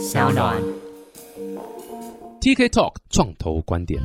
小暖。TK Talk 创投观点。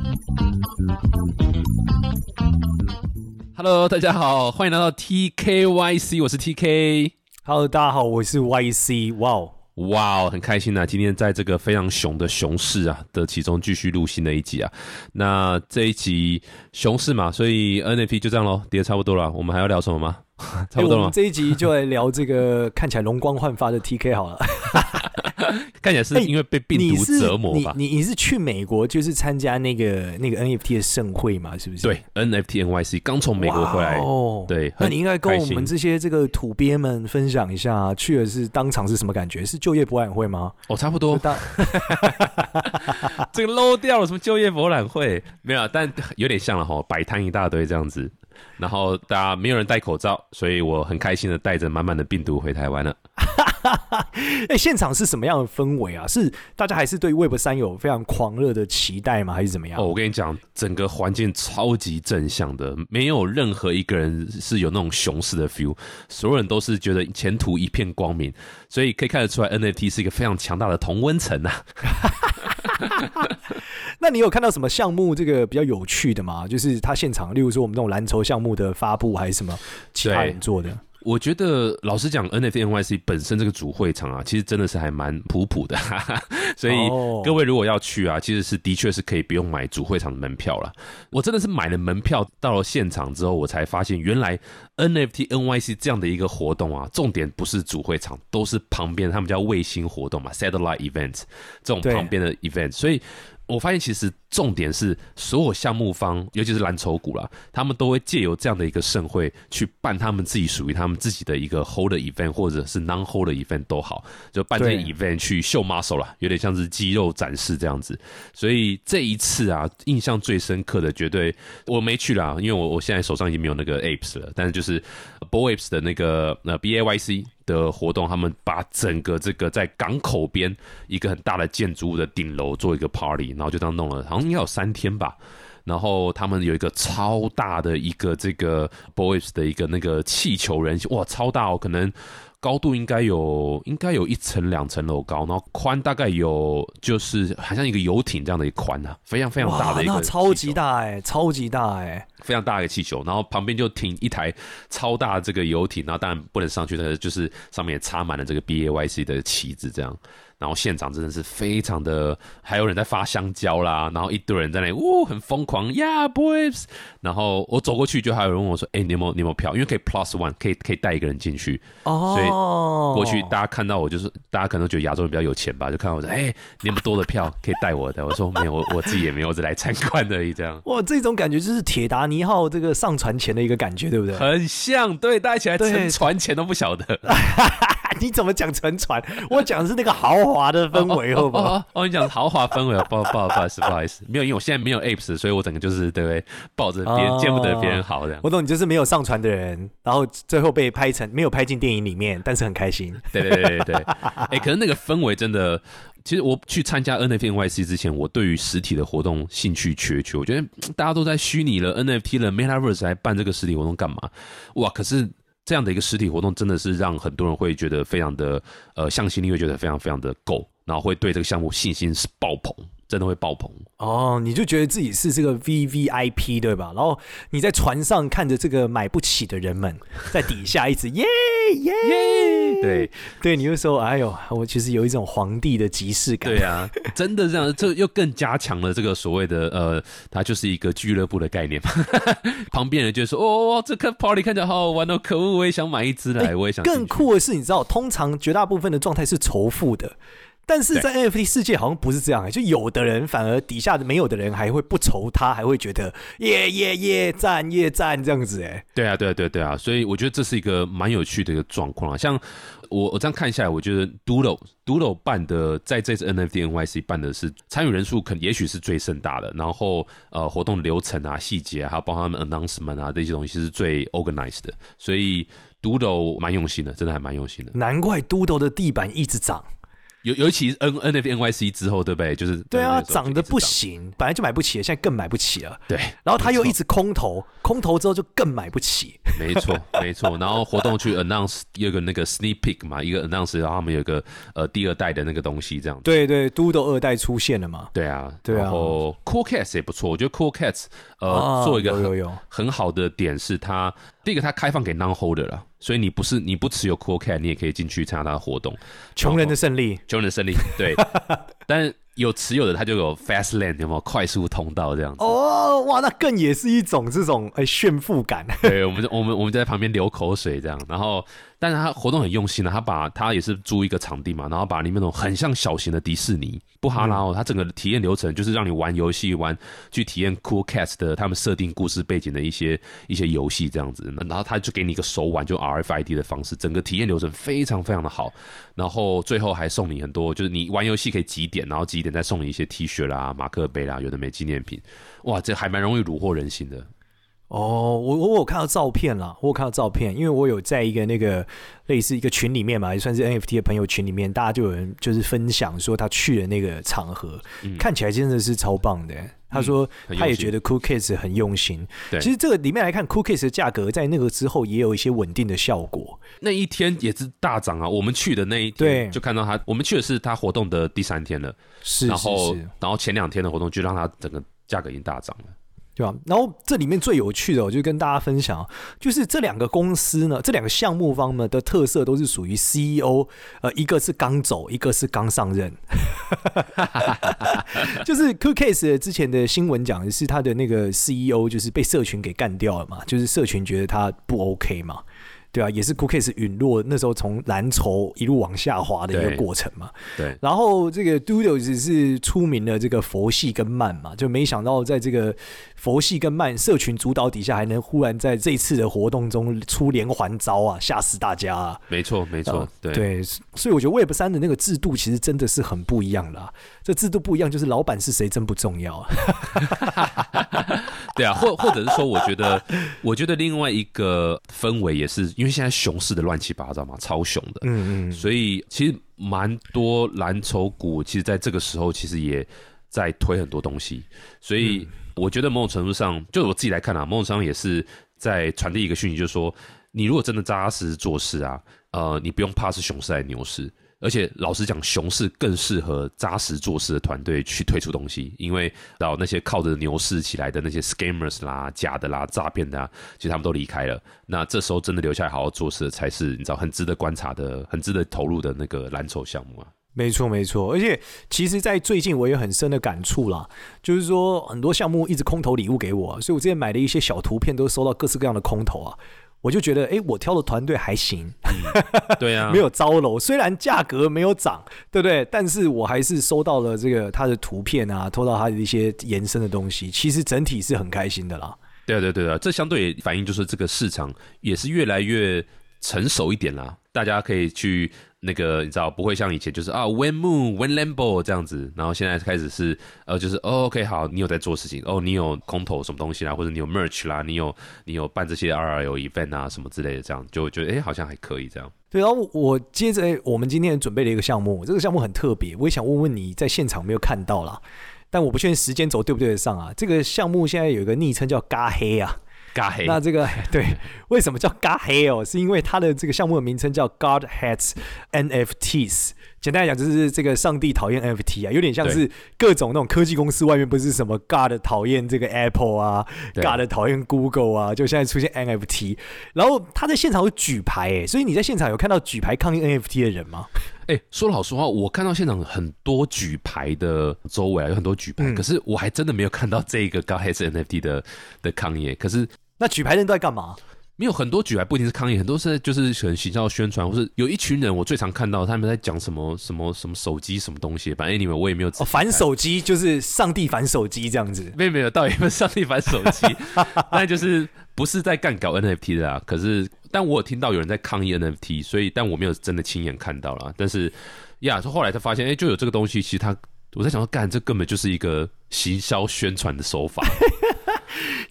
Hello，大家好，欢迎来到 TKYC，我是 TK。Hello，大家好，我是 YC。哇哦，哇哦，很开心啊！今天在这个非常熊的熊市啊的其中继续录新的一集啊。那这一集熊市嘛，所以 NFT 就这样喽，跌得差不多了。我们还要聊什么吗？差不多了这一集就来聊这个看起来容光焕发的 TK 好了。看起来是因为被病毒折磨吧？你你你是去美国就是参加那个那个 NFT 的盛会嘛？是不是？对，NFT NYC 刚从美国回来，哦，对那你应该跟我们这些这个土鳖们分享一下，去的是当场是什么感觉？是就业博览会吗？哦，差不多。当 这个 low 掉了，什么就业博览会没有啊，但有点像了哈，摆摊一大堆这样子，然后大家没有人戴口罩，所以我很开心的带着满满的病毒回台湾了。哎，现场是什么样的氛围啊？是大家还是对 Web 三有非常狂热的期待吗？还是怎么样？哦，我跟你讲，整个环境超级正向的，没有任何一个人是有那种熊市的 feel，所有人都是觉得前途一片光明，所以可以看得出来 NFT 是一个非常强大的同温层啊。那你有看到什么项目这个比较有趣的吗？就是他现场，例如说我们这种蓝筹项目的发布，还是什么其他人做的？我觉得老实讲，NFT NYC 本身这个主会场啊，其实真的是还蛮普普的，哈哈。所以哦各位如果要去啊，其实是的确是可以不用买主会场的门票了。我真的是买了门票，到了现场之后，我才发现原来 NFT NYC 这样的一个活动啊，重点不是主会场，都是旁边他们叫卫星活动嘛，satellite event 这种旁边的 event，所以。我发现其实重点是所有项目方，尤其是蓝筹股啦，他们都会借由这样的一个盛会去办他们自己属于他们自己的一个 hold event 或者是 non hold event 都好，就办这些 event 去秀 muscle 啦，有点像是肌肉展示这样子。所以这一次啊，印象最深刻的绝对我没去啦，因为我我现在手上已经没有那个 apes 了，但是就是 b o apes 的那个呃 B A Y C 的活动，他们把整个这个在港口边一个很大的建筑物的顶楼做一个 party，然后就当弄了，好像应该有三天吧。然后他们有一个超大的一个这个 Boys 的一个那个气球人，哇，超大哦，可能高度应该有应该有一层两层楼高，然后宽大概有就是好像一个游艇这样的一个宽啊，非常非常大的一个那超级大哎、超级大哎、非常大的一个气球，然后旁边就停一台超大的这个游艇，然后当然不能上去，但是就是上面也插满了这个 B A Y C 的旗子，这样。然后现场真的是非常的，还有人在发香蕉啦，然后一堆人在那里，呜，很疯狂呀、boys。然后我走过去，就还有人问我说：“哎、你有没有你有没有票？因为可以 plus one，可以可以带一个人进去。哦所以哦，过去大家看到我，就是大家可能觉得亚洲人比较有钱吧，就看到我说：哎、你有没有多的票可以带我的？我说没有，我我自己也没有，我只来参观而已，这样。哇，这种感觉就是铁达尼号这个上船前的一个感觉，对不对？很像，对，大家一起来对乘船前都不晓得。你怎么讲沉船？我讲的是那个豪华的氛围，好不好？哦哦，你讲豪华氛围，不不 不好意思，不好意思，没有，因为我现在没有 apes，所以我整个就是对不对，抱着别人哦见不得别人好这样。我懂，你就是没有上船的人，然后最后被拍成没有拍进电影里面，但是很开心。对对对对对，哎，可是那个氛围真的。其实我去参加 NFT NYC 之前，我对于实体的活动兴趣缺缺。我觉得嗯大家都在虚拟了 NFT 了 Metaverse 来办这个实体活动干嘛？哇！可是这样的一个实体活动，真的是让很多人会觉得非常的呃向心力会觉得非常非常的够，然后会对这个项目信心是爆棚，真的会爆棚。哦，你就觉得自己是这个 V V I P 对吧？然后你在船上看着这个买不起的人们在底下一直 耶耶耶！对对，你就说哎呦，我其实有一种皇帝的即视感。对啊，真的这样，这又更加强了这个所谓的呃，它就是一个俱乐部的概念嘛。旁边人就说：“哦，这个 party 看起来好好玩哦，可恶，我也想买一支来，哎我也想。”更酷的是，你知道，通常绝大部分的状态是仇富的。但是在 NFT 世界好像不是这样、欸，就有的人反而底下的没有的人还会不愁他，还会觉得耶耶耶赞耶赞这样子哎、对啊，对啊，对啊，对啊，所以我觉得这是一个蛮有趣的一个状况啊。像我我这样看下来，我觉得 Doodle Doodle 办的在这次 NFT NYC 办的是参与人数可能也许是最盛大的，然后呃活动流程啊、细节啊，还有包括他们 announcement 啊这些东西是最 organized 的，所以 Doodle 蛮用心的，真的还蛮用心的。难怪 Doodle 的地板一直涨。尤尤其 N N F N Y C 之后，对不对？就是对啊，涨得不行，本来就买不起了，现在更买不起了。对，然后他又一直空投，空投之后就更买不起。没错，没错。然后活动去 announce 有个那个 sneak peek 嘛，一个 announce，然后他们有个呃第二代的那个东西这样子。对对，Doodle 二代出现了嘛？对啊，对啊然后 Cool Cats 也不错，我觉得 Cool Cats 呃、啊做一个很很好的点是它第一个它开放给 non holder 了，所以你不是你不持有 Cool Cat，你也可以进去参加他的活动。穷人的胜利。穷人的胜利，对。但有持有的他就有 Fast Lane，有没有快速通道这样子？哦，哇，那更也是一种这种哎炫富感。对，我们就我们我们就在旁边流口水这样，然后，但是他活动很用心的，他把他也是租一个场地嘛，然后把里面那种很像小型的迪士尼布哈拉哦，他整个体验流程就是让你玩游戏玩去体验 Cool Cats 的他们设定故事背景的一些一些游戏这样子，然后他就给你一个手腕，就 RFID 的方式，整个体验流程非常非常的好，然后最后还送你很多，就是你玩游戏可以几点，然后几点再送你一些 T 恤啦、马克杯啦，有的没纪念品，哇，这还蛮容易虏获人心的。哦，我我有看到照片啦，我有看到照片，因为我有在一个那个类似一个群里面嘛，也算是 NFT 的朋友群里面，大家就有人就是分享说他去的那个场合，看起来真的是超棒的。他说他也觉得 Cool Kids 很用心。对其实这个里面来看，Cool Kids 的价格在那个之后也有一些稳定的效果。那一天也是大涨啊！我们去的那一对天就看到他，我们去的是他活动的第三天了，是然后然后前两天的活动就让他整个价格已经大涨了。对吧？然后这里面最有趣的，我就跟大家分享，就是这两个公司呢，这两个项目方呢的特色都是属于 CEO，呃，一个是刚走，一个是刚上任。就是 Cool Case 之前的新闻讲的是他的那个 CEO 就是被社群给干掉了嘛，就是社群觉得他不 OK 嘛。对啊，也是 Cookies 陨落，那时候从蓝筹一路往下滑的一个对过程嘛。对，然后这个 Doodles 是出名的这个佛系跟慢嘛，就没想到在这个佛系跟慢社群主导底下，还能忽然在这一次的活动中出连环招啊，吓死大家啊！没错，没错呃，对，对，所以我觉得 Web 三的那个制度其实真的是很不一样啦。这制度不一样，就是老板是谁真不重要啊。对啊，或或者是说，我觉得，我觉得另外一个氛围也是，因为现在熊市的乱七八糟嘛，超熊的，嗯嗯，所以其实蛮多蓝筹股，其实在这个时候其实也在推很多东西，所以我觉得某种程度上，就我自己来看啊，某种程度上也是在传递一个讯息，就是说，你如果真的扎实做事啊，呃，你不用怕是熊市还是牛市。而且老实讲，熊市更适合扎实做事的团队去推出东西，因为到那些靠着牛市起来的那些 scammers 啦、假的啦、诈骗的啊，其实他们都离开了。那这时候真的留下来好好做事的，才是你知道很值得观察的、很值得投入的那个蓝筹项目啊。没错，没错，而且其实，在最近我有很深的感触啦，就是说很多项目一直空投礼物给我、所以我之前买的一些小图片都收到各式各样的空投啊，我就觉得，哎，我挑的团队还行，对啊，没有糟楼，虽然价格没有涨，对不对？但是我还是收到了这个他的图片啊，偷到他的一些延伸的东西，其实整体是很开心的啦。对啊，对啊对啊，这相对反映就是这个市场也是越来越成熟一点啦。大家可以去那个，你知道，不会像以前就是啊，When Moon When Lambo 这样子，然后现在开始是呃，就是，OK 好，你有在做事情，哦，你有空投什么东西啦，或者你有 merch 啦，你有你有办这些 RRL event 啊什么之类的，这样就觉得哎，好像还可以这样。对，然后我接着我们今天准备了一个项目，这个项目很特别，我也想问问你在现场没有看到啦？但我不确定时间轴对不对得上啊。这个项目现在有一个昵称叫“嘎黑”啊，嘎黑，那这个 对，为什么叫 God Hair？哦是因为它的这个项目的名称叫 God Hates NFTs。简单来讲，就是这个上帝讨厌 NFT 啊，有点像是各种那种科技公司外面不是什么 God 讨厌这个 Apple 啊对，God 讨厌 Google 啊，就现在出现 NFT。然后他在现场有举牌，哎，所以你在现场有看到举牌抗议 NFT 的人吗？哎、说老实话，我看到现场很多举牌的周围啊，有很多举牌，嗯可是我还真的没有看到这个 God Hates NFT 的的抗议。可是那举牌人都在干嘛？没有很多举牌不一定是抗议，很多是就是可能形象宣传，或是有一群人，我最常看到他们在讲什么什么什么手机什么东西，反正 anyway 我也没有哦，反手机就是上帝反手机这样子。没有没有，倒也不是上帝反手机，那就是不是在干搞 NFT 的啊。可是，但我有听到有人在抗议 NFT，所以但我没有真的亲眼看到啦。但是呀，后来才发现，哎、就有这个东西，其实他我在想说，干这根本就是一个行销宣传的手法。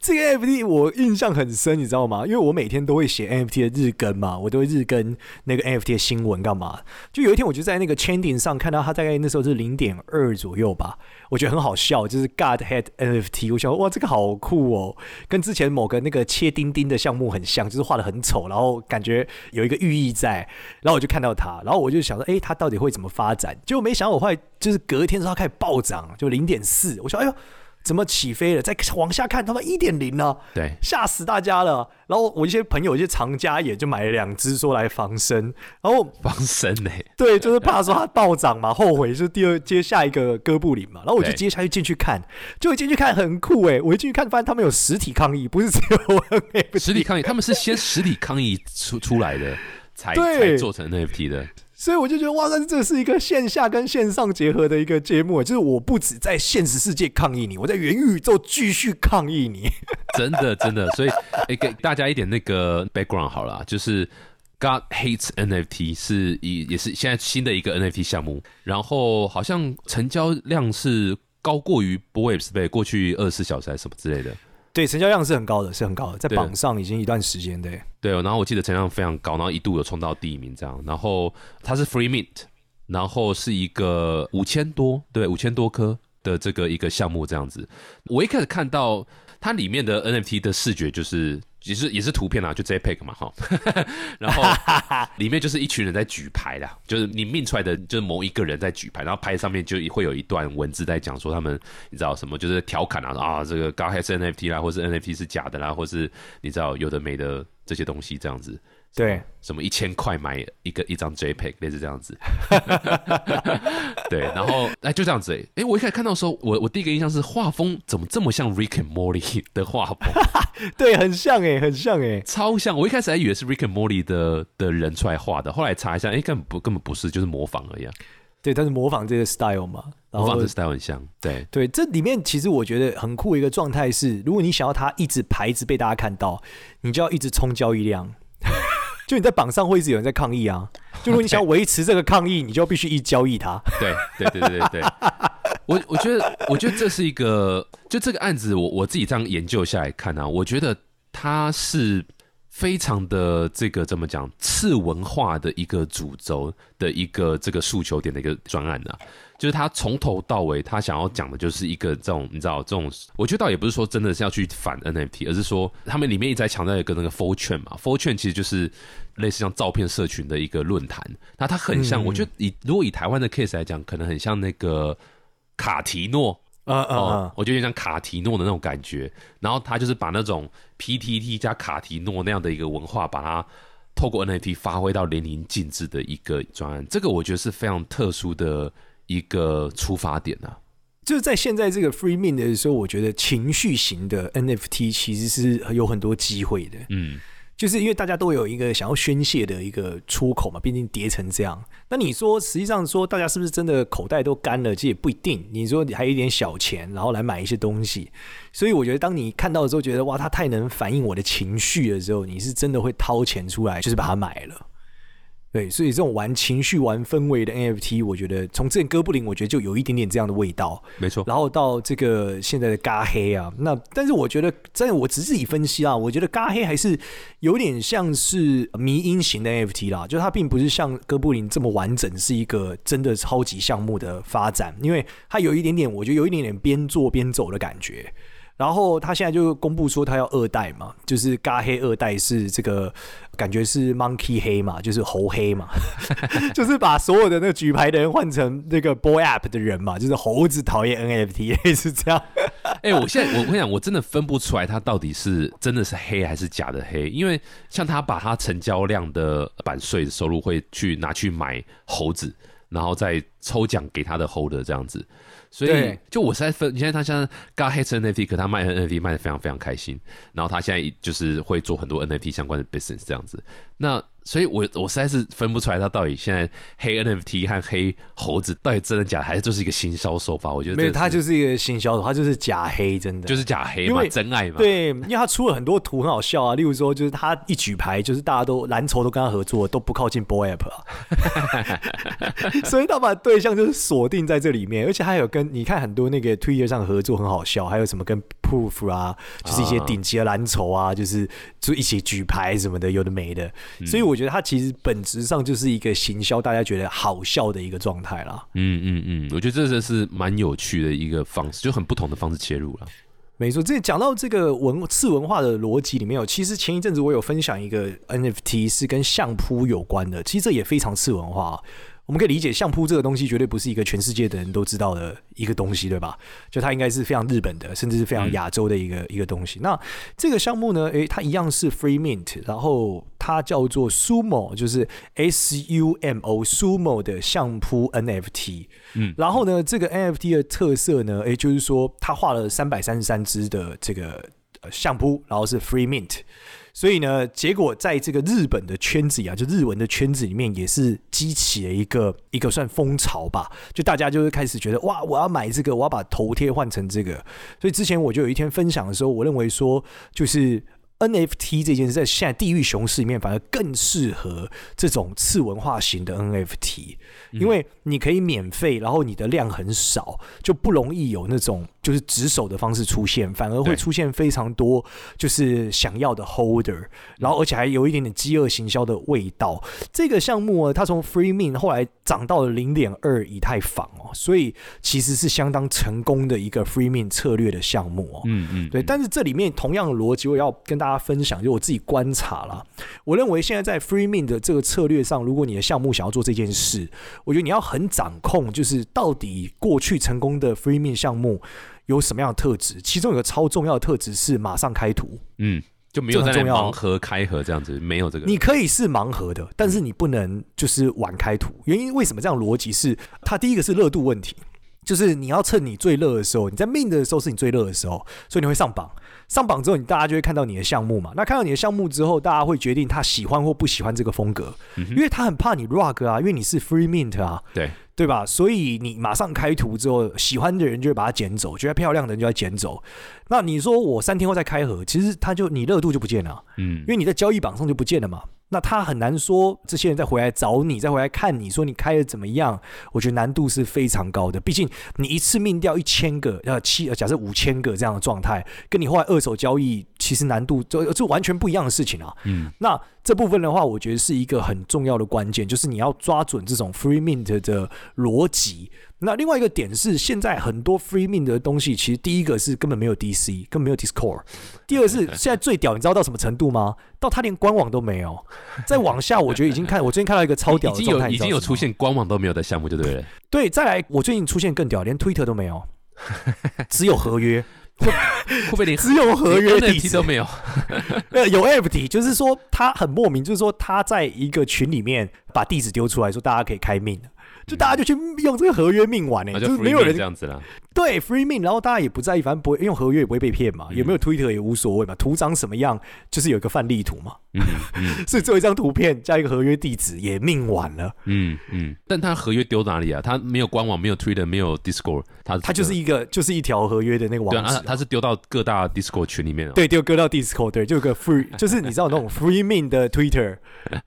这个 NFT 我印象很深，你知道吗？因为我每天都会写 NFT 的日更嘛，我都会日更那个 NFT 的新闻干嘛？就有一天我就在那个 Trending 上看到它，大概那时候是零点二左右吧，我觉得很好笑，就是 Godhead NFT，我想哇这个好酷哦，跟之前某个那个切钉钉的项目很像，就是画的很丑，然后感觉有一个寓意在，然后我就看到它，然后我就想说，哎，它到底会怎么发展？结果没想到我后来就是隔一天之后开始暴涨，就零点四，我说哎呦。怎么起飞了？再往下看，他妈一点零呢？对，吓死大家了。然后我一些朋友、一些藏家也就买了两只，说来防身。然后防身呢？对，就是怕说它暴涨嘛，后悔就第二接下一个哥布林嘛。然后我就接下去进去看，就进去看很酷哎！我一进去看，发现他们有实体抗议，不是只有实体抗议，他们是先实体抗议出出来的，才才做成 NFT 的。所以我就觉得哇塞，这是一个线下跟线上结合的一个节目，就是我不止在现实世界抗议你，我在元宇宙继续抗议你。真的真的，所以诶，给大家一点那个 background 好了，就是 God hates NFT 是以也是现在新的一个 NFT 项目，然后好像成交量是高过于 Boys 呗，过去二十四小时还是什么之类的。对，成交量是很高的，是很高的，在榜上已经一段时间。对，对，然后我记得成交量非常高，然后一度有冲到第一名这样。然后它是 Free Mint，然后是一个五千多，对，五千多颗的这个一个项目这样子。我一开始看到它里面的 NFT 的视觉就是。也是也是图片啊，就 JPEG 嘛哈，然后 里面就是一群人在举牌啦，就是你命出来的就是某一个人在举牌，然后牌上面就会有一段文字在讲说他们你知道什么，就是调侃啊啊这个刚开始 NFT 啦，或是 NFT 是假的啦，或是你知道有的没的这些东西这样子。对，什么一千块买一个一张 JPEG，类似这样子。对，然后哎就这样子哎，哎我一开始看到的时候，我我第一个印象是画风怎么这么像 Rick and Morty 的画风？对，很像哎，很像哎，超像。我一开始还以为是 Rick and Morty 的的人出来画的，后来查一下，哎根本不根本不是，就是模仿而已。对，但是模仿这个 style 嘛，模仿这 style 很像。对对，这里面其实我觉得很酷一个状态是，如果你想要它一直牌子被大家看到，你就要一直冲交易量。就你在榜上会一直有人在抗议啊！就如果你想维持这个抗议，你就必须一交易它。对对对对对对，我我觉得我觉得这是一个，就这个案子，我我自己这样研究下来看呢，我觉得他是非常的这个怎么讲次文化的一个主轴的一个这个诉求点的一个专案啊。就是他从头到尾，他想要讲的就是一个这种，你知道，这种，我觉得倒也不是说真的是要去反 NFT，而是说他们里面一直在强调一个那个 f o r t u n e 嘛 f o r t u n e 其实就是类似像照片社群的一个论坛，那它很像，我觉得以如果以台湾的 case 来讲，可能很像那个卡提诺，啊啊，我觉得像卡提诺的那种感觉，然后他就是把那种 PTT 加卡提诺那样的一个文化，把它透过 NFT 发挥到淋漓尽致的一个专案，这个我觉得是非常特殊的。一个出发点啊，就是在现在这个 free mint 的时候，我觉得情绪型的 NFT 其实是有很多机会的。嗯，就是因为大家都有一个想要宣泄的一个出口嘛，毕竟叠成这样。那你说，实际上说大家是不是真的口袋都干了？这也不一定。你说你还有一点小钱，然后来买一些东西，所以我觉得当你看到的时候，觉得哇，它太能反映我的情绪的时候，你是真的会掏钱出来，就是把它买了。对，所以这种玩情绪、玩氛围的 NFT，我觉得从之前哥布林，我觉得就有一点点这样的味道。没错。然后到这个现在的嘎黑啊，那但是我觉得，在我只自己分析啊，我觉得嘎黑还是有点像是迷音型的 NFT 啦，就它并不是像哥布林这么完整，是一个真的超级项目的发展，因为它有一点点，我觉得有一点点边做边走的感觉。然后他现在就公布说他要二代嘛，就是嘎黑二代是这个感觉是 monkey 黑嘛，就是猴黑嘛，就是把所有的那个举牌的人换成那个 boy app 的人嘛，就是猴子讨厌 NFT 是这样。哎，我现在我跟你讲，我真的分不出来他到底是真的是黑还是假的黑，因为像他把他成交量的版税收入会去拿去买猴子，然后再抽奖给他的 holder 这样子。所以，就我在分，你现在他现在 got hit NFT，可他卖 NFT 卖的非常非常开心，然后他现在就是会做很多 NFT 相关的 business 这样子，那。所以，我我实在是分不出来，他到底现在黑 NFT 和黑猴子到底真的假，还是就是一个新销售法？我觉得没有，他就是一个新销售，他就是假黑，真的就是假黑嘛，真爱嘛。对，因为他出了很多图，很好笑啊。例如说，就是他一举牌，就是大家都蓝筹都跟他合作，都不靠近 Boy App 啊。所以他把对象就是锁定在这里面，而且还有跟你看很多那个 Twitter 上合作很好笑，还有什么跟 Proof 啊，就是一些顶级的蓝筹啊，就是就一起举牌什么的，有的没的。所以我觉得它其实本质上就是一个行销，大家觉得好笑的一个状态啦。嗯嗯嗯，我觉得这真是蛮有趣的一个方式，就很不同的方式切入了。没错，这讲到这个文次文化的逻辑里面有，其实前一阵子我有分享一个 NFT 是跟相扑有关的，其实这也非常次文化。我们可以理解相扑这个东西绝对不是一个全世界的人都知道的一个东西，对吧？就它应该是非常日本的，甚至是非常亚洲的一个一个东西。那这个项目呢，诶，它一样是 free mint，然后它叫做 sumo，就是 S U M O sumo 的相扑 NFT。嗯，然后呢，这个 NFT 的特色呢，诶，就是说它画了三百三十三只的这个相扑，然后是 free mint。所以呢，结果在这个日本的圈子啊，就日文的圈子里面，也是激起了一个一个算风潮吧。就大家就会开始觉得，哇，我要买这个，我要把头贴换成这个。所以之前我就有一天分享的时候，我认为说，就是 NFT 这件事，在现在地狱熊市里面，反而更适合这种次文化型的 NFT，因为你可以免费，然后你的量很少，就不容易有那种。就是值守的方式出现，反而会出现非常多就是想要的 holder，然后而且还有一点点饥饿行销的味道。这个项目呢，它从 free min 后来涨到了零点二以太坊哦，所以其实是相当成功的一个 free min 策略的项目哦。嗯嗯，对。但是这里面同样的逻辑，我要跟大家分享，就我自己观察了。我认为现在在 free min 的这个策略上，如果你的项目想要做这件事，我觉得你要很掌控，就是到底过去成功的 free min 项目。有什么样的特质？其中有个超重要的特质是马上开图，嗯，就没有在盲盒开盒这样子，没有这个。你可以是盲盒的，但是你不能就是晚开图。原因为什么？这样逻辑是，它第一个是热度问题，就是你要趁你最热的时候，你在命的时候是你最热的时候，所以你会上榜。上榜之后，你大家就会看到你的项目嘛。那看到你的项目之后，大家会决定他喜欢或不喜欢这个风格，因为他很怕你 rug 啊，因为你是 free mint 啊。对。对吧？所以你马上开图之后，喜欢的人就会把它捡走，觉得漂亮的人就要捡走。那你说我三天后再开盒，其实他就你热度就不见了，嗯，因为你在交易榜上就不见了嘛。那他很难说这些人再回来找你，再回来看你说你开的怎么样？我觉得难度是非常高的。毕竟你一次命掉一千个，呃七呃，假设五千个这样的状态，跟你后来二手交易，其实难度就就完全不一样的事情啊。嗯，那这部分的话，我觉得是一个很重要的关键，就是你要抓准这种 free mint 的逻辑。那另外一个点是，现在很多 free mint 的东西，其实第一个是根本没有 DC，根本没有 Discord。第二是现在最屌，你知道到什么程度吗？到他连官网都没有。再往下，我觉得已经看，我最近看到一个超屌，已经有已经有出现官网都没有的项目，就对了。对，再来，我最近出现更屌，连 Twitter 都没有，只有合约，会不会连只有合约地址都没有？呃，有 FT，就是说他很莫名，就是说他在一个群里面把地址丢出来说，大家可以开命。就大家就去用这个合约命玩呢，就是没有人这样子了。对，free min，然后大家也不在意，反正不会用合约也不会被骗嘛。有没有 Twitter 也无所谓嘛，图长什么样就是有一个范例图嘛。嗯嗯，所以做一张图片加一个合约地址也命完了。嗯嗯，但他合约丢哪里啊？他没有官网，没有 Twitter，没有 Discord，他他就是一个就是一条合约的那个网址。他是丢到各大 Discord 群里面。对，丢丢到 Discord，对，就有个 free，就是你知道那种 free min 的 Twitter，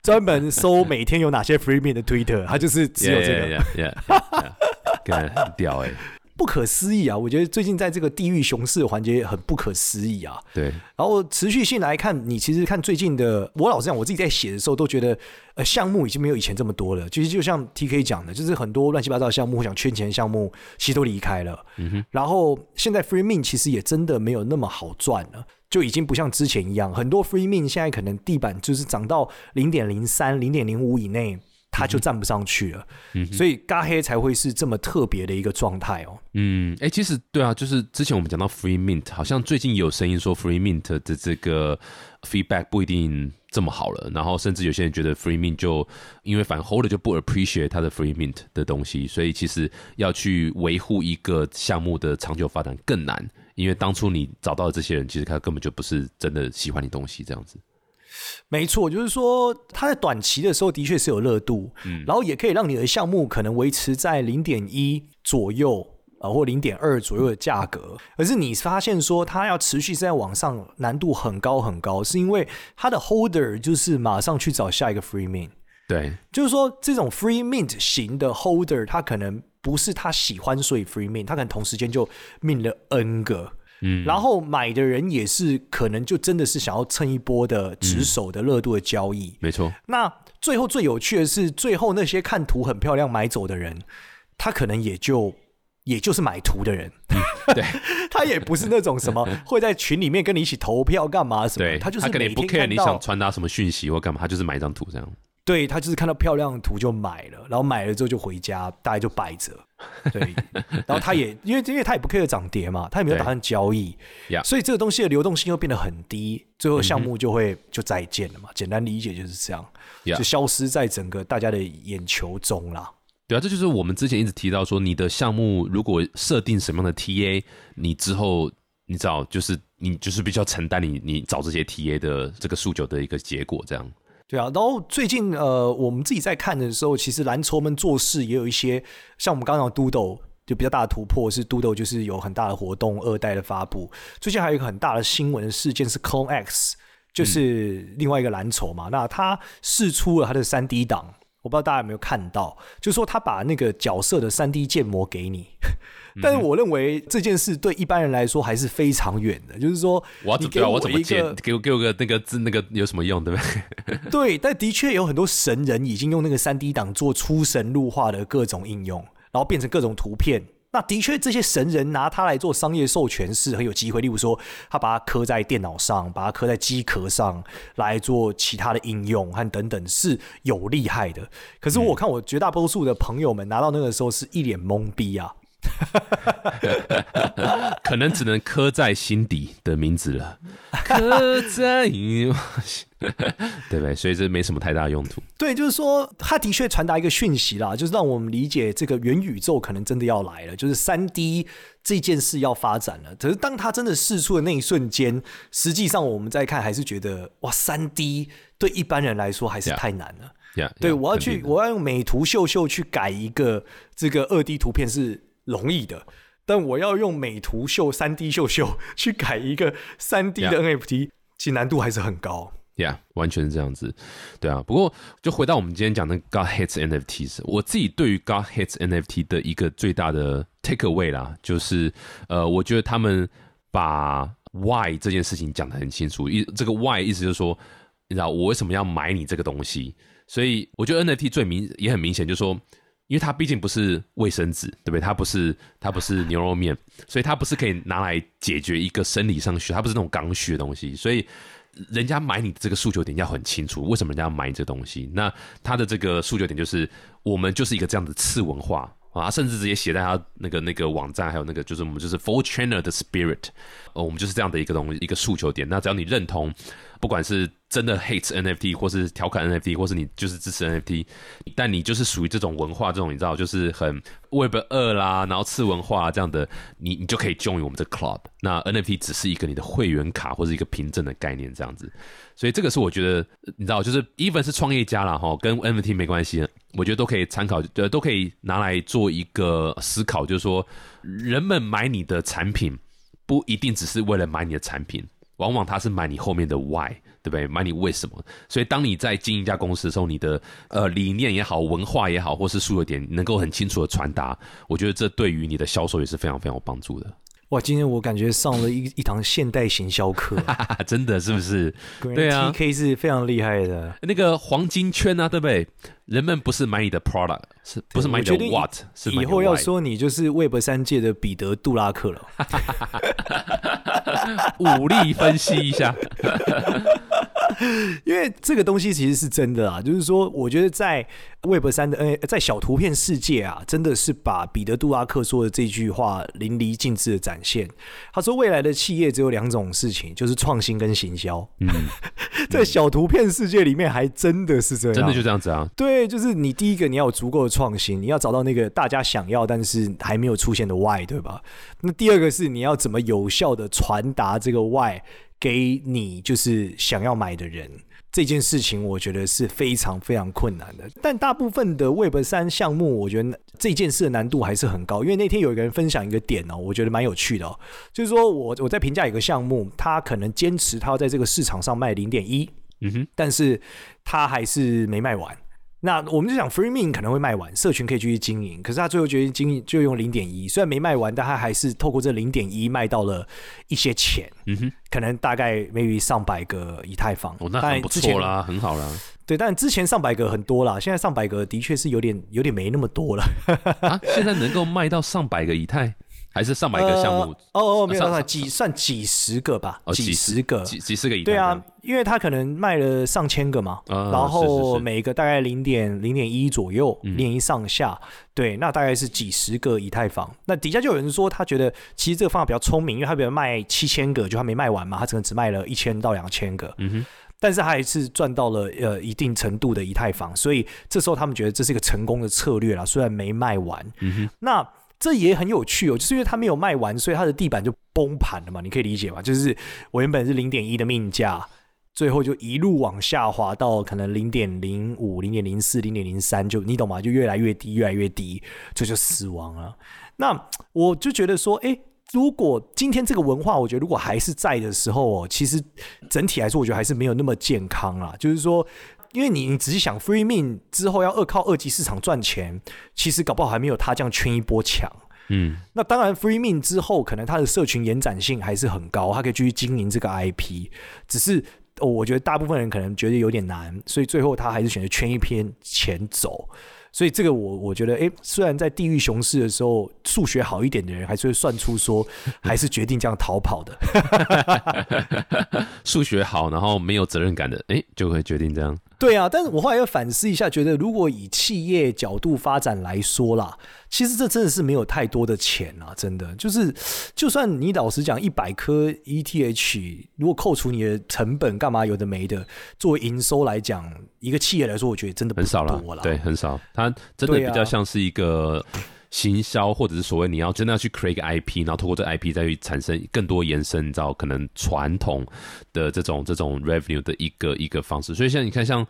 专门搜每天有哪些 free min 的 Twitter，他就是只有这个。很屌哎，不可思议啊！我觉得最近在这个地狱熊市的环节很不可思议啊。对，然后持续性来看，你其实看最近的，我老实讲，我自己在写的时候都觉得，呃，项目已经没有以前这么多了。其实就像 T K 讲的，就是很多乱七八糟的项目，想圈钱项目，其实都离开了。嗯哼。然后现在 Free Min 其实也真的没有那么好赚了，就已经不像之前一样，很多 Free Min 现在可能地板就是涨到零点零三、零点零五以内。他就站不上去了，所以嘎黑才会是这么特别的一个状态哦。嗯，哎，其实对啊，就是之前我们讲到 Free Mint，好像最近有声音说 Free Mint 的这个 feedback 不一定这么好了，然后甚至有些人觉得 Free Mint 就因为反 Holder 就不 appreciate 它的 Free Mint 的东西，所以其实要去维护一个项目的长久发展更难，因为当初你找到的这些人，其实他根本就不是真的喜欢你东西这样子。没错，就是说，它在短期的时候的确是有热度，嗯，然后也可以让你的项目可能维持在零点一左右啊，或零点二左右的价格。可是你发现说，它要持续在往上，难度很高很高，是因为它的 holder 就是马上去找下一个 free mint。对，就是说，这种 free mint 型的 holder，他可能不是他喜欢所以 free mint，他可能同时间就 mint 了 n 个。嗯，然后买的人也是可能就真的是想要蹭一波的值守的热度的交易。没错，那最后最有趣的是，最后那些看图很漂亮买走的人，他可能也就也就是买图的人，对 他也不是那种什么 会在群里面跟你一起投票干嘛什么，对，他就是可能不 care 你想传达什么讯息或干嘛，他就是买一张图这样。对他就是看到漂亮的图就买了，然后买了之后就回家，大概就摆着。对，然后他也因为因为他也不 care 涨跌嘛，他也没有打算交易所以这个东西的流动性又变得很低，最后项目就会就再见了嘛。简单理解就是这样就消失在整个大家的眼球中啦。对啊，这就是我们之前一直提到说，你的项目如果设定什么样的 TA，你之后你知道，就是你就是必须要承担你你找这些 TA 的这个诉求的一个结果，这样。对啊，然后最近呃，我们自己在看的时候，其实蓝筹们做事也有一些，像我们刚刚讲 Doodle 就比较大的突破是 Doodle 就是有很大的活动，二代的发布。最近还有一个很大的新闻事件是 Conex，就是另外一个蓝筹嘛，那它试出了它的三 D 档。我不知道大家有没有看到，就是说他把那个角色的三 D 建模给你，但是我认为这件事对一般人来说还是非常远的。就是说，我要怎对啊？你给我我怎么建？给我给我个那个字那个有什么用？对不对？对，但的确有很多神人已经用那个三 D 档做出神入化的各种应用，然后变成各种图片。那的确，这些神人拿它来做商业授权是很有机会。例如说，他把它刻在电脑上，把它刻在机壳上来做其他的应用和等等，是有厉害的。可是我看我绝大多数的朋友们拿到那个时候是一脸懵逼啊。可能只能刻在心底的名字了，刻在，对不对？所以这没什么太大用途。对，就是说，它的确传达一个讯息啦，就是让我们理解这个元宇宙可能真的要来了，就是三 D 这件事要发展了。可是当它真的试出的那一瞬间，实际上我们再看，还是觉得哇，三 D 对一般人来说还是太难了。呀，对，yeah，我要去，我要用美图秀秀去改一个这个二 D 图片是容易的，但我要用美图秀三 D 秀秀 去改一个三 D 的 Yeah NFT，其实难度还是很高。Yeah，完全是这样子，对啊。不过就回到我们今天讲的 God Hits NFTs，我自己对于 God Hits NFT 的一个最大的 take away 啦，就是呃，我觉得他们把 Why 这件事情讲得很清楚，意这个 Why 意思就是说，你知道我为什么要买你这个东西？所以我觉得 NFT 最明也很明显，就是说，因为它毕竟不是卫生纸，对不对？它不是它不是牛肉面，所以它不是可以拿来解决一个生理上需，它不是那种刚需的东西，所以。人家买你的这个诉求点要很清楚，为什么人家要买你这东西？那他的这个诉求点就是，我们就是一个这样的次文化啊，甚至直接写在他那个那个网站，还有那个就是我们就是 Full Channel 的 Spirit，呃，我们就是这样的一个东西，一个诉求点。那只要你认同，不管是真的 hate NFT，或是调侃 NFT，或是你就是支持 NFT，但你就是属于这种文化，这种你知道，就是很 Web 二啦，然后次文化这样的，你你就可以 join 我们这 club。那 NFT 只是一个你的会员卡或者一个凭证的概念，这样子。所以这个是我觉得，你知道，就是 even 是创业家啦，哈，跟 NFT 没关系，我觉得都可以参考，呃，都可以拿来做一个思考，就是说，人们买你的产品，不一定只是为了买你的产品，往往他是买你后面的 why，对不对？买你为什么？所以当你在经营一家公司的时候，你的呃理念也好，文化也好，或是诉求点能够很清楚的传达，我觉得这对于你的销售也是非常非常有帮助的。哇，今天我感觉上了一一堂现代行销课，真的是不是？对啊 TK 是非常厉害的。那个黄金圈啊，对不对？人们不是买你的 product，是不是买你的 what？是以后要说你就是 Web 三界的彼得·杜拉克了。武力分析一下。因为这个东西其实是真的啊，就是说，我觉得在 Web 三的呃，在小图片世界啊，真的是把彼得·杜拉克说的这句话淋漓尽致的展现。他说，未来的企业只有两种事情，就是创新跟行销。嗯，在小图片世界里面，还真的是这样，真的就这样子啊。对，就是你第一个你要有足够的创新，你要找到那个大家想要但是还没有出现的 why，对吧？那第二个是你要怎么有效的传达这个 why 给你就是想要买的人。这件事情我觉得是非常非常困难的，但大部分的 Web 三项目，我觉得这件事的难度还是很高。因为那天有一个人分享一个点哦，我觉得蛮有趣的哦，就是说我我在评价一个项目，他可能坚持他要在这个市场上卖零点一，嗯哼，但是他还是没卖完。那我们就想 Free Min 可能会卖完，社群可以继续经营，可是他最后决定经营就用零点一，虽然没卖完，但他还是透过这零点一卖到了一些钱，嗯哼，可能大概 maybe 上百个以太坊，哦，那很不错啦，很好啦。对，但之前上百个很多啦，现在上百个的确是有点有点没那么多了。啊，现在能够卖到上百个以太？还是上百个项目？哦哦，没有算几算几十个吧，几十个。几几十个以对啊，因为他可能卖了上千个嘛，然后每个大概零点零点一左右，零点一上下，对，那大概是几十个以太坊。那底下就有人说，他觉得其实这个方法比较聪明，因为他比如卖七千个，就他没卖完嘛，他可能只卖了一千到两千个，嗯哼，但是他还是赚到了呃一定程度的以太坊，所以这时候他们觉得这是一个成功的策略啦，虽然没卖完，嗯哼，那。这也很有趣哦，就是因为它没有卖完，所以它的地板就崩盘了嘛，你可以理解吧？就是我原本是零点一的命价，最后就一路往下滑到可能零点零五、零点零四、零点零三，就你懂吗？就越来越低，越来越低，这就死亡了。那我就觉得说，哎，如果今天这个文化，我觉得如果还是在的时候哦，其实整体来说，我觉得还是没有那么健康啦。就是说。因为你你仔细想，Free Min 之后要二靠二级市场赚钱，其实搞不好还没有他这样圈一波强。嗯，那当然，Free Min 之后可能他的社群延展性还是很高，他可以继续经营这个 IP。只是我觉得大部分人可能觉得有点难，所以最后他还是选择圈一篇钱走。所以这个我我觉得，哎，虽然在地狱熊市的时候，数学好一点的人还是会算出说，还是决定这样逃跑的。数学好，然后没有责任感的，哎，就会决定这样。对啊，但是我后来又反思一下，觉得如果以企业角度发展来说啦，其实这真的是没有太多的钱啊，真的。就是，就算你老实讲，一百颗 ETH，如果扣除你的成本，干嘛有的没的，作为营收来讲，一个企业来说，我觉得真的很少了，对，很少，它真的比较像是一个。行销，或者是所谓你要真的要去 create 一个 IP，然后通过这 IP 再去产生更多延伸，你知道可能传统的这种这种 revenue 的一个一个方式。所以像你看，像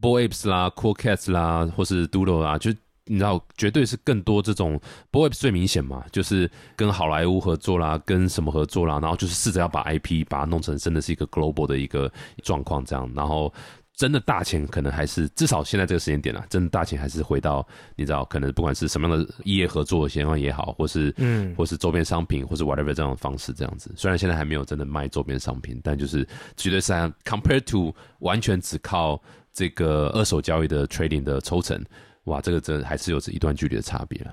Boy Apps 啦、Cool Cats 啦，或是 Doodle 啦，就你知道绝对是更多这种 Boy Apps 最明显嘛，就是跟好莱坞合作啦，跟什么合作啦，然后就是试着要把 IP 把它弄成真的是一个 global 的一个状况这样，然后。真的大钱可能还是至少现在这个时间点了，真的大钱还是回到你知道，可能不管是什么样的业合作情况也好，或是嗯，或是周边商品，或是 whatever 这样的方式这样子。虽然现在还没有真的卖周边商品，但就是绝对是 compared to 完全只靠这个二手交易的 trading 的抽成，哇，这个真还是有着一段距离的差别了。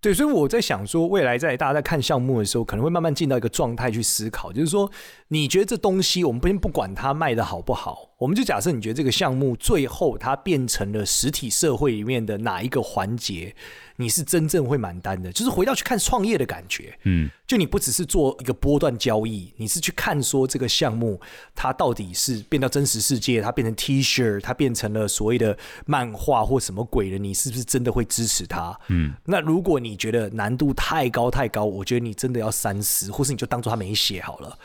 对，所以我在想说，未来在大家在看项目的时候，可能会慢慢进到一个状态去思考，就是说，你觉得这东西，我们先不管它卖的好不好。我们就假设你觉得这个项目最后它变成了实体社会里面的哪一个环节，你是真正会买单的，就是回到去看创业的感觉。嗯，就你不只是做一个波段交易，你是去看说这个项目它到底是变到真实世界，它变成 T 恤，它变成了所谓的漫画或什么鬼的，你是不是真的会支持它？嗯，那如果你觉得难度太高太高，我觉得你真的要三思，或是你就当做他没写好了，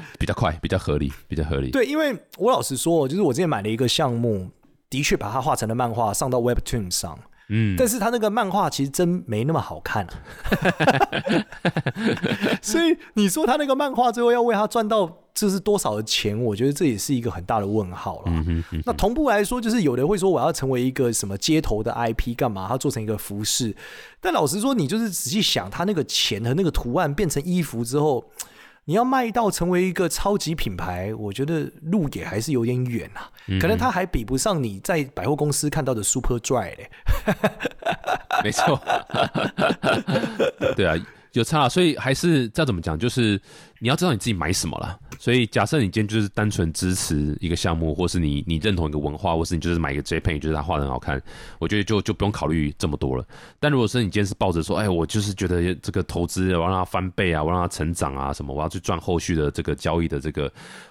比较快，比较合理，比较合理。对，因为我老实说，就是我之前买了一个项目，的确把它画成了漫画，上到 Webtoon 上。嗯，但是他那个漫画其实真没那么好看啊。所以你说他那个漫画最后要为他赚到这是多少的钱？我觉得这也是一个很大的问号了。那同步来说，就是有人会说我要成为一个什么街头的 IP 干嘛？他做成一个服饰。但老实说，你就是仔细想，他那个钱和那个图案变成衣服之后。你要卖到成为一个超级品牌，我觉得路也还是有点远啊。可能它还比不上你在百货公司看到的 Super Dry 嘞。没错，对啊。有差，所以还是再怎么讲，就是你要知道你自己买什么了。所以假设你今天就是单纯支持一个项目，或是你你认同一个文化，或是你就是买一个 JPEG，觉得它画的很好看，我觉得就就不用考虑这么多了。但如果是你今天是抱着说，哎，我就是觉得这个投资我让它翻倍啊，我让它成长啊，什么，我要去赚后续的这个交易的这个，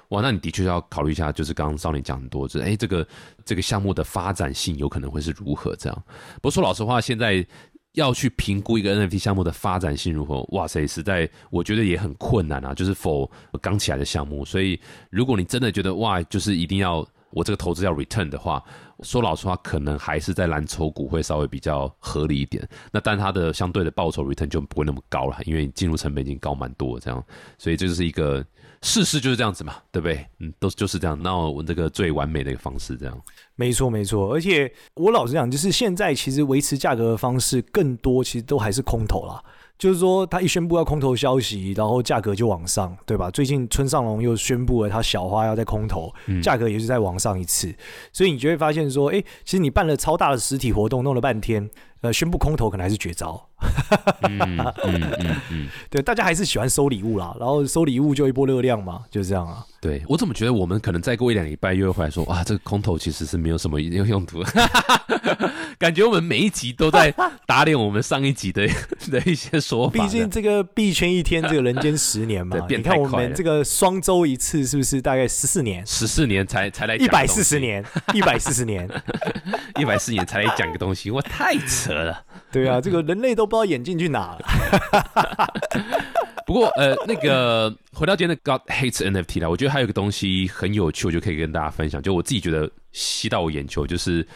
哇，那你的确要考虑一下，就是刚刚少年讲很多，就是哎，这个这个项目的发展性有可能会是如何这样。不过说老实话，现在。要去评估一个 NFT 项目的发展性如何？哇塞，实在我觉得也很困难啊！就是否刚起来的项目，所以如果你真的觉得哇，就是一定要我这个投资要 return 的话，说老实话，可能还是在蓝筹股会稍微比较合理一点。那但它的相对的报酬 return 就不会那么高了，因为进入成本已经高蛮多这样，所以这就是一个事实就是这样子嘛，对不对？嗯，都就是这样。那我这个最完美的一个方式这样。没错，没错。而且我老实讲，就是现在其实维持价格的方式更多，其实都还是空头啦。就是说，他一宣布要空头消息，然后价格就往上，对吧？最近村上龙又宣布了他小花要在空头，价格也是在往上一次。所以你就会发现说，哎，其实你办了超大的实体活动，弄了半天。呃，宣布空头可能还是绝招。嗯嗯嗯，对，大家还是喜欢收礼物啦，然后收礼物就一波热量嘛，就这样啊。对我怎么觉得我们可能再过一两礼拜又会回来说，哇，这个空头其实是没有什么用用途。感觉我们每一集都在打脸我们上一集的 的一些说法。毕竟这个币圈一天，这个人间十年嘛。你看我们这个双周一次，是不是大概十四年？十四年才才来一百四十年，一百四十年，一百四年才来讲个东西，我，太扯了。对啊，这个人类都不知道眼镜去哪了。不过呃，那个回到今天的 God hates NFT 啦，我觉得还有个东西很有趣，我就可以跟大家分享。就我自己觉得吸到我眼球，就是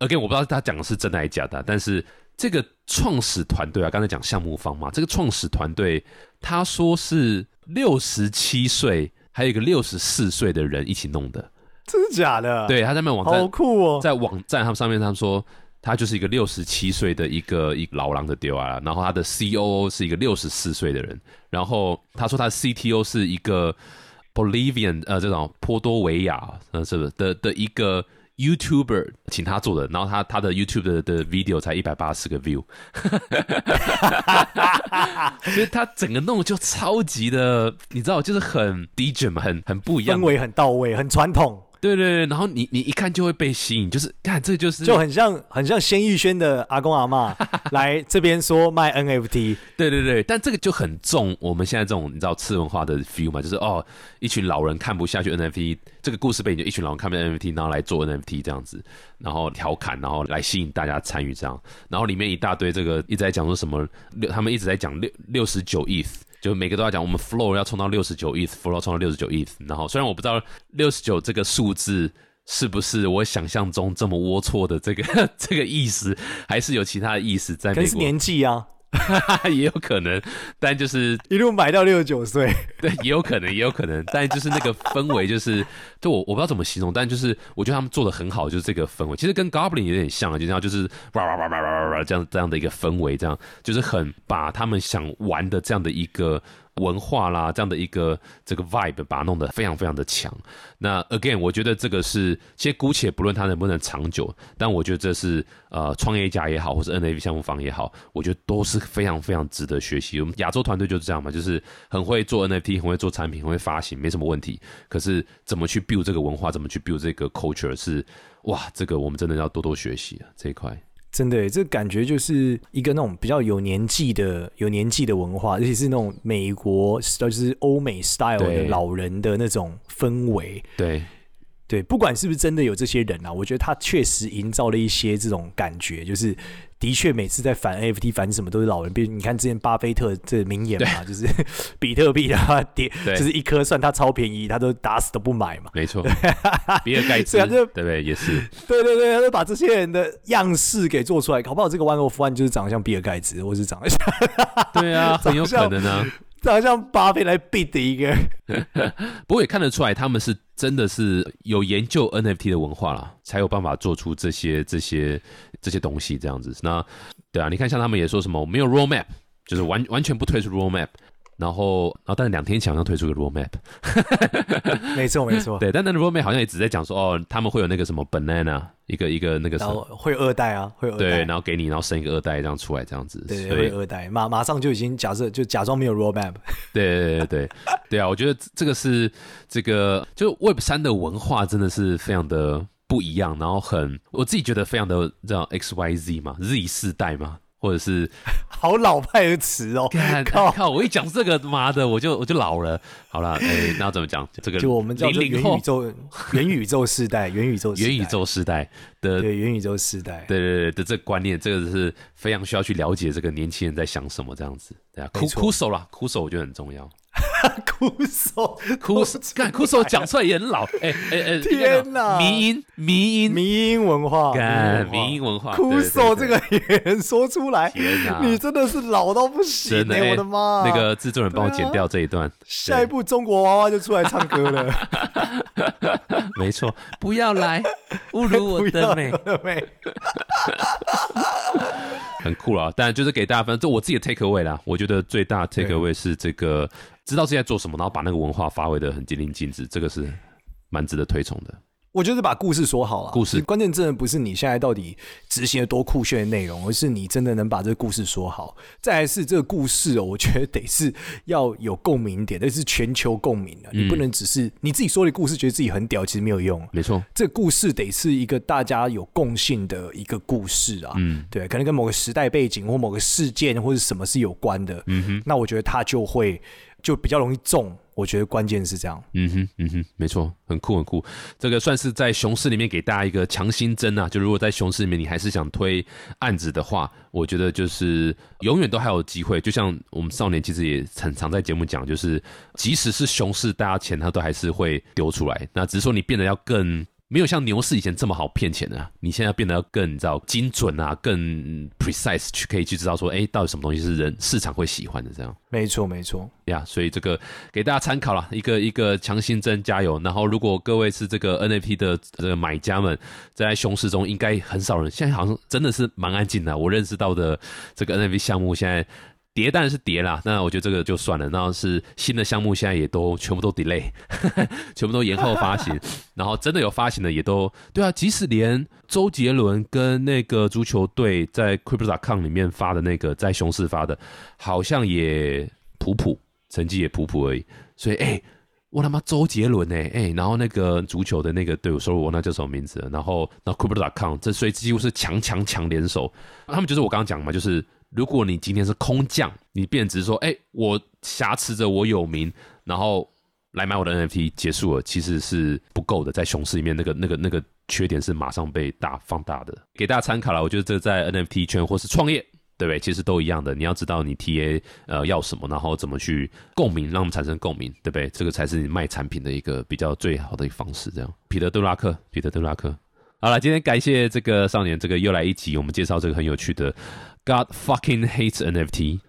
again 我不知道他讲的是真的还是假的，但是这个创始团队啊，刚才讲项目方嘛，这个创始团队他说是六十七岁，还有一个六十四岁的人一起弄的，真的假的？对，他在那网站好酷哦，在网站他们上面他们说。他就是一个六十七岁的一个一老狼的丢啊，然后他的 C O O 是一个六十四岁的人，然后他说他的 C T O 是一个 Bolivian 呃这种波多维亚呃是不是的的一个 YouTuber 请他做的，然后他他的 YouTube 的的 video 才一百八十个 view，所以他整个弄就超级的，你知道就是很 DJ 嘛，很很不一样，氛围很到位，很传统。对对对，然后你你一看就会被吸引，就是看这就是就很像很像鲜玉轩的阿公阿妈 来这边说卖 NFT，对对对，但这个就很重我们现在这种你知道次文化的 feel 嘛，就是哦一群老人看不下去 NFT 这个故事背景，就一群老人看不下去 NFT，然后来做 NFT 这样子，然后调侃，然后来吸引大家参与这样，然后里面一大堆这个一直在讲说什么六，他们一直在讲六六十九 ETH。就每个都要讲，我们 flow 要冲到六十九 ETH，flow 冲到六十九 ETH，然后虽然我不知道六十九这个数字是不是我想象中这么龌龊的这个 这个意思，还是有其他的意思在？可是年纪啊。也有可能，但就是一路买到六十九岁，对，也有可能，也有可能，但就是那个氛围，就是就我我不知道怎么形容，但就是我觉得他们做的很好，就是这个氛围，其实跟 Goblin 有点像，就像就是哇哇哇哇哇哇这样这样的一个氛围，这样就是很把他们想玩的这样的一个。文化啦，这样的一个这个 vibe，把它弄得非常非常的强。那 again，我觉得这个是，其实姑且不论它能不能长久，但我觉得这是呃，创业家也好，或是 NFT 项目方也好，我觉得都是非常非常值得学习。我们亚洲团队就是这样嘛，就是很会做 NFT，很会做产品，很会发行，没什么问题。可是怎么去 build 这个文化，怎么去 build 这个 culture，是哇，这个我们真的要多多学习啊这一块。真的，这感觉就是一个那种比较有年纪的、有年纪的文化，而且是那种美国，就是欧美 style 的老人的那种氛围。对。对，不管是不是真的有这些人啊，我觉得他确实营造了一些这种感觉，就是的确每次在反 NFT 反什么都是老人，比如你看之前巴菲特这名言嘛，就是 比特币啊跌，就是一颗算它超便宜，他都打死都不买嘛。没错，比尔盖茨对不对？也是，对对对，他就把这些人的样式给做出来，搞不好这个 One of One 就是长得像比尔盖茨，或是长得像，对啊，很有可能呢。好像巴菲来 beat 的一个，不过也看得出来，他们是真的是有研究 NFT 的文化了，才有办法做出这些这些这些东西这样子。那对啊，你看像他们也说什么没有 roadmap，就是完完全不推出 roadmap。然后，然后，但是两天前好像推出个 roadmap，没错没错，对，但那个 roadmap 好像也只在讲说，哦，他们会有那个什么 banana，一个一个那个什么，会二代啊，会二代。对，然后给你，然后生一个二代这样出来这样子，对，会二代，马马上就已经假设就假装没有 roadmap，对对对对。对啊，我觉得这个是这个就 Web 三的文化真的是非常的不一样，然后很我自己觉得非常的这样 X Y Z 嘛，Z 世代嘛。或者是 好老派的词哦，靠靠！我一讲这个妈的，我就我就老了。好了，哎，那怎么讲？这个就我们叫元宇宙，元宇宙时代，元宇宙，元宇宙时代的对元宇宙时代，对对对的这观念，这个是非常需要去了解这个年轻人在想什么这样子。对啊，哭哭手啦，哭手我觉得很重要。哭手，哭手，干哭手讲出来也很老，哎哎哎，天哪。迷音迷音迷音文化，干迷迷音音文化，哭手这个也能说出来，天哪，你真的是老到不行哎、我的妈！那个制作人帮我剪掉这一段，下一步中国娃娃就出来唱歌了，没错，不要来 侮辱我的美，的美。很酷了。但就是给大家分，这我自己的 take away 啦。我觉得最大的 take away 是这个知道自己在做什么，然后把那个文化发挥的很淋漓尽致，这个是蛮值得推崇的。我就是把故事说好了，故事。关键真的不是你现在到底执行了多酷炫的内容，而是你真的能把这个故事说好。再来是这个故事哦，我觉得得是要有共鸣点，得是全球共鸣的，你不能只是你自己说的故事，觉得自己很屌，其实没有用。没错，这个故事得是一个大家有共性的一个故事啊，嗯。对，可能跟某个时代背景或某个事件或者什么是有关的，嗯哼，那我觉得它就会就比较容易中。我觉得关键是这样。嗯哼，嗯哼，没错，很酷很酷。这个算是在熊市里面给大家一个强心针啊，就如果在熊市里面你还是想推案子的话，我觉得就是永远都还有机会。就像我们少年其实也很常在节目讲，就是即使是熊市，大家钱他都还是会丢出来。那只是说你变得要更。没有像牛市以前这么好骗钱的、啊，你现在变得要更你知道精准啊，更 precise 去可以去知道说，哎，到底什么东西是人市场会喜欢的这样。没错，没错。呀所以这个给大家参考了，一个一个强心针，加油！然后如果各位是这个 NFT 的这个买家们，在熊市中应该很少人，现在好像真的是蛮安静的。我认识到的这个 NFT 项目现在。跌当然是跌啦，那我觉得这个就算了。然后是新的项目现在也都全部都 delay，全部都延后发行。然后真的有发行的也都对啊，即使连周杰伦跟那个足球队在 Crypto.com 里面发的那个在熊市发的，好像也普普，成绩也普普而已。所以哎、我他妈周杰伦哎、哎、然后那个足球的那个队伍，说我那叫什么名字？然后那 Crypto.com 这所以几乎是强强强联手。他们就是我刚刚讲嘛，就是如果你今天是空降，你变只是说，哎、我挟持着我有名，然后来买我的 NFT 结束了，其实是不够的。在熊市里面，那个那个那个缺点是马上被大放大的，给大家参考了。我觉得这在 NFT 圈或是创业。对不对？其实都一样的，你要知道你 TA 呃要什么，然后怎么去共鸣，让我们产生共鸣，对不对？这个才是你卖产品的一个比较最好的一个方式。这样，彼得·杜拉克，彼得·杜拉克。好了，今天感谢这个少年，这个又来一集，我们介绍这个很有趣的 God fucking hates NFT。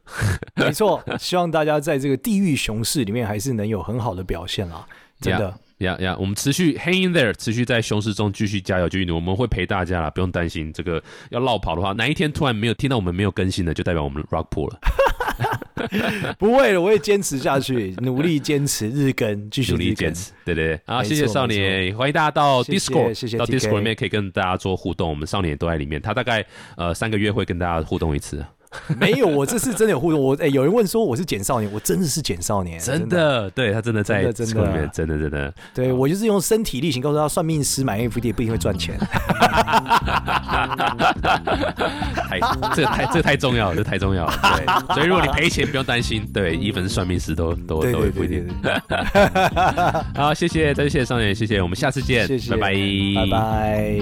没错，希望大家在这个地狱熊市里面还是能有很好的表现啦，真的。呀呀，我们持续 hang in there，持续在熊市中继续加油，继续努力，我们会陪大家啦，不用担心。这个要落跑的话，哪一天突然没有听到我们没有更新的，就代表我们 rock 破了。不会的，我会坚持下去，努力坚持日更，继续努力坚。持，对对对。好，谢谢少年，欢迎大家到谢谢 Discord，谢谢到 TK Discord 里面可以跟大家做互动，我们少年都在里面。他大概呃三个月会跟大家互动一次，没有，我这次真的有互动。我哎、有人问说我是简少年，我真的是简少年，真。的，对他真的在真面，真的真的。对我就是用身体力行告诉他，算命师买 NFT 不一定会赚钱。太这个太这个太重要了，这太重要了。对，所以如果你赔钱，不用担心。对，一分算命师都都都会不一定。好，谢谢，再次谢谢少年，谢谢，我们下次见，谢谢，拜拜，拜拜。